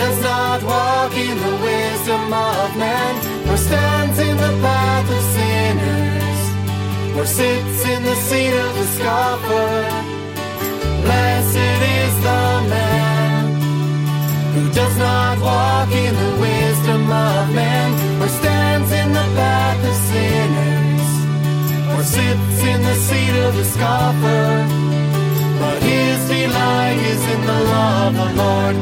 does not walk in the wisdom of man, nor stands in the path of sinners, nor sits in the seat of the scoffer. Blessed is the man who does not walk in the wisdom of man, or stands in the path of sinners, or sits in the seat of the scoffer. But his delight is in the law of the Lord.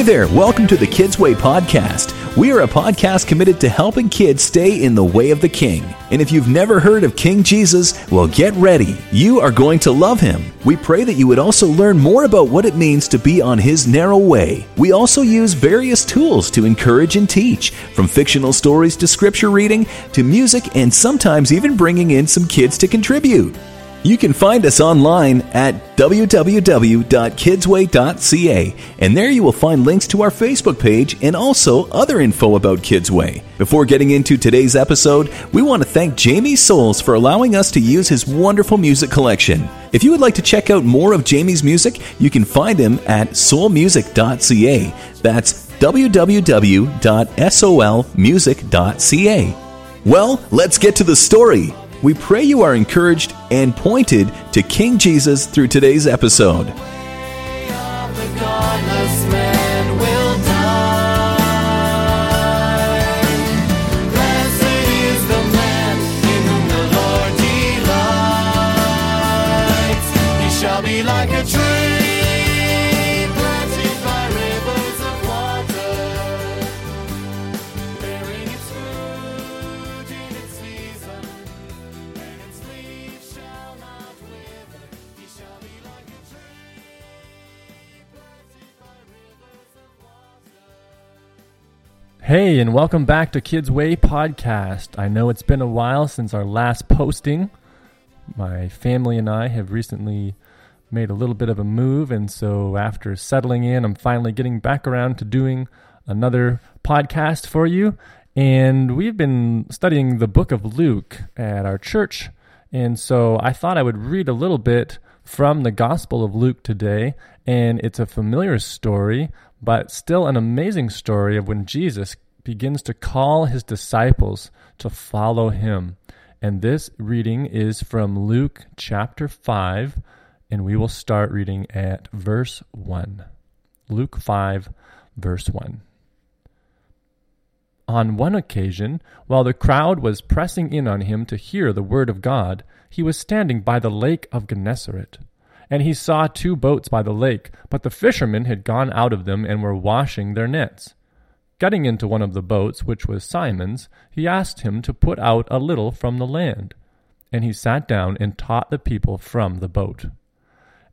Hi there, welcome to the Kids Way podcast. We are a podcast committed to helping kids stay in the way of the King. And if you've never heard of King Jesus, well, get ready. You are going to love him. We pray that you would also learn more about what it means to be on his narrow way. We also use various tools to encourage and teach, from fictional stories to scripture reading to music, and sometimes even bringing in some kids to contribute. You can find us online at www.kidsway.ca, and there you will find links to our Facebook page and also other info about Kids Way. Before getting into today's episode, we want to thank Jamie Soles for allowing us to use his wonderful music collection. If you would like to check out more of Jamie's music, you can find him at soulmusic.ca. That's www.solmusic.ca. Well, let's get to the story. We pray you are encouraged and pointed to King Jesus through today's episode. Hey, and welcome back to Kids Way Podcast. I know it's been a while since our last posting. My family and I have recently made a little bit of a move, and so after settling in, I'm finally getting back around to doing another podcast for you. And we've been studying the book of Luke at our church, and so I thought I would read a little bit from the Gospel of Luke today. And it's a familiar story, but still an amazing story of when Jesus begins to call his disciples to follow him. And this reading is from Luke chapter 5, and we will start reading at verse 1. Luke 5, verse 1. On one occasion, while the crowd was pressing in on him to hear the word of God, he was standing by the lake of Gennesaret. And he saw two boats by the lake, but the fishermen had gone out of them and were washing their nets. Getting into one of the boats, which was Simon's, he asked him to put out a little from the land. And he sat down and taught the people from the boat.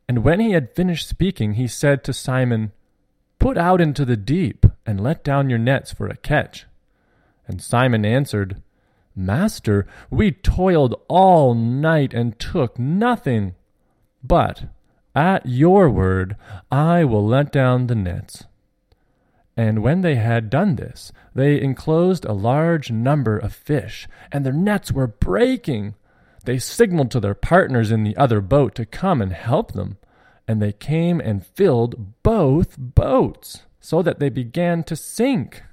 And when he had finished speaking, he said to Simon, Put out into the deep, and let down your nets for a catch. And Simon answered, Master, we toiled all night and took nothing. But at your word I will let down the nets. And when they had done this, they enclosed a large number of fish, and their nets were breaking. They signaled to their partners in the other boat to come and help them, and they came and filled both boats, so that they began to sink.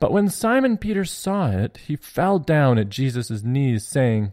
But when Simon Peter saw it, he fell down at Jesus' knees, saying,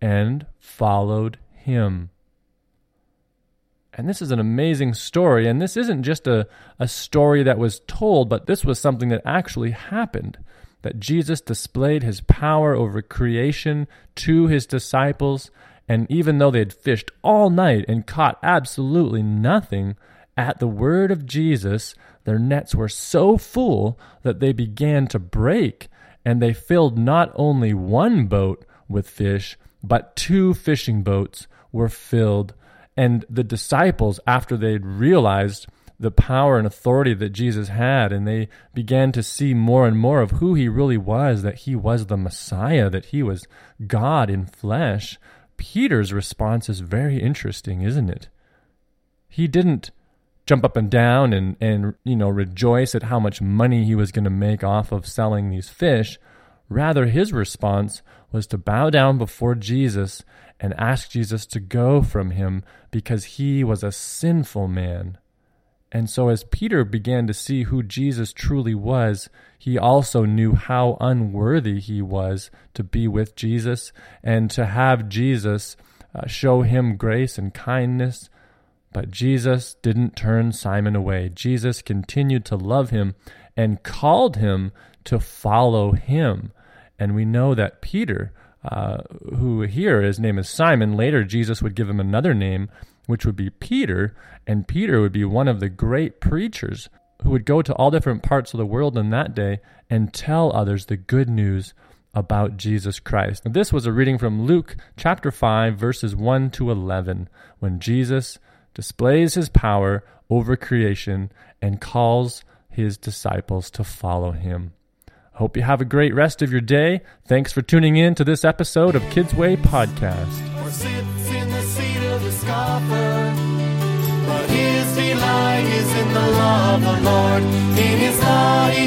and followed him. And this is an amazing story. And this isn't just a, a story that was told, but this was something that actually happened. That Jesus displayed his power over creation to his disciples. And even though they had fished all night and caught absolutely nothing, at the word of Jesus, their nets were so full that they began to break, and they filled not only one boat with fish, but two fishing boats were filled. And the disciples, after they'd realized the power and authority that Jesus had, and they began to see more and more of who he really was that he was the Messiah, that he was God in flesh. Peter's response is very interesting, isn't it? He didn't jump up and down and, and you know rejoice at how much money he was going to make off of selling these fish. Rather, his response was to bow down before Jesus and ask Jesus to go from him because he was a sinful man. And so, as Peter began to see who Jesus truly was, he also knew how unworthy he was to be with Jesus and to have Jesus uh, show him grace and kindness but Jesus didn't turn Simon away. Jesus continued to love him and called him to follow him. And we know that Peter, uh, who here his name is Simon, later Jesus would give him another name, which would be Peter. And Peter would be one of the great preachers who would go to all different parts of the world in that day and tell others the good news about Jesus Christ. Now, this was a reading from Luke chapter 5, verses 1 to 11, when Jesus displays his power over creation, and calls his disciples to follow him. Hope you have a great rest of your day. Thanks for tuning in to this episode of Kids Way Podcast. Or sits in the seat of the scoffer. But his delight is in the law of the Lord. In his law he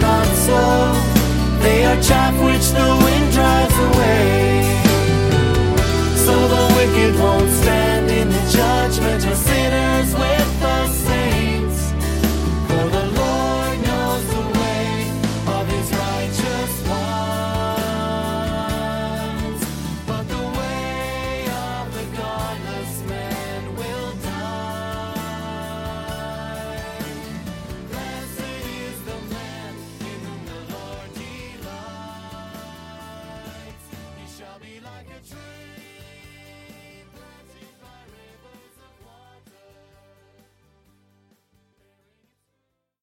Not so. They are chaff which the wind drives away.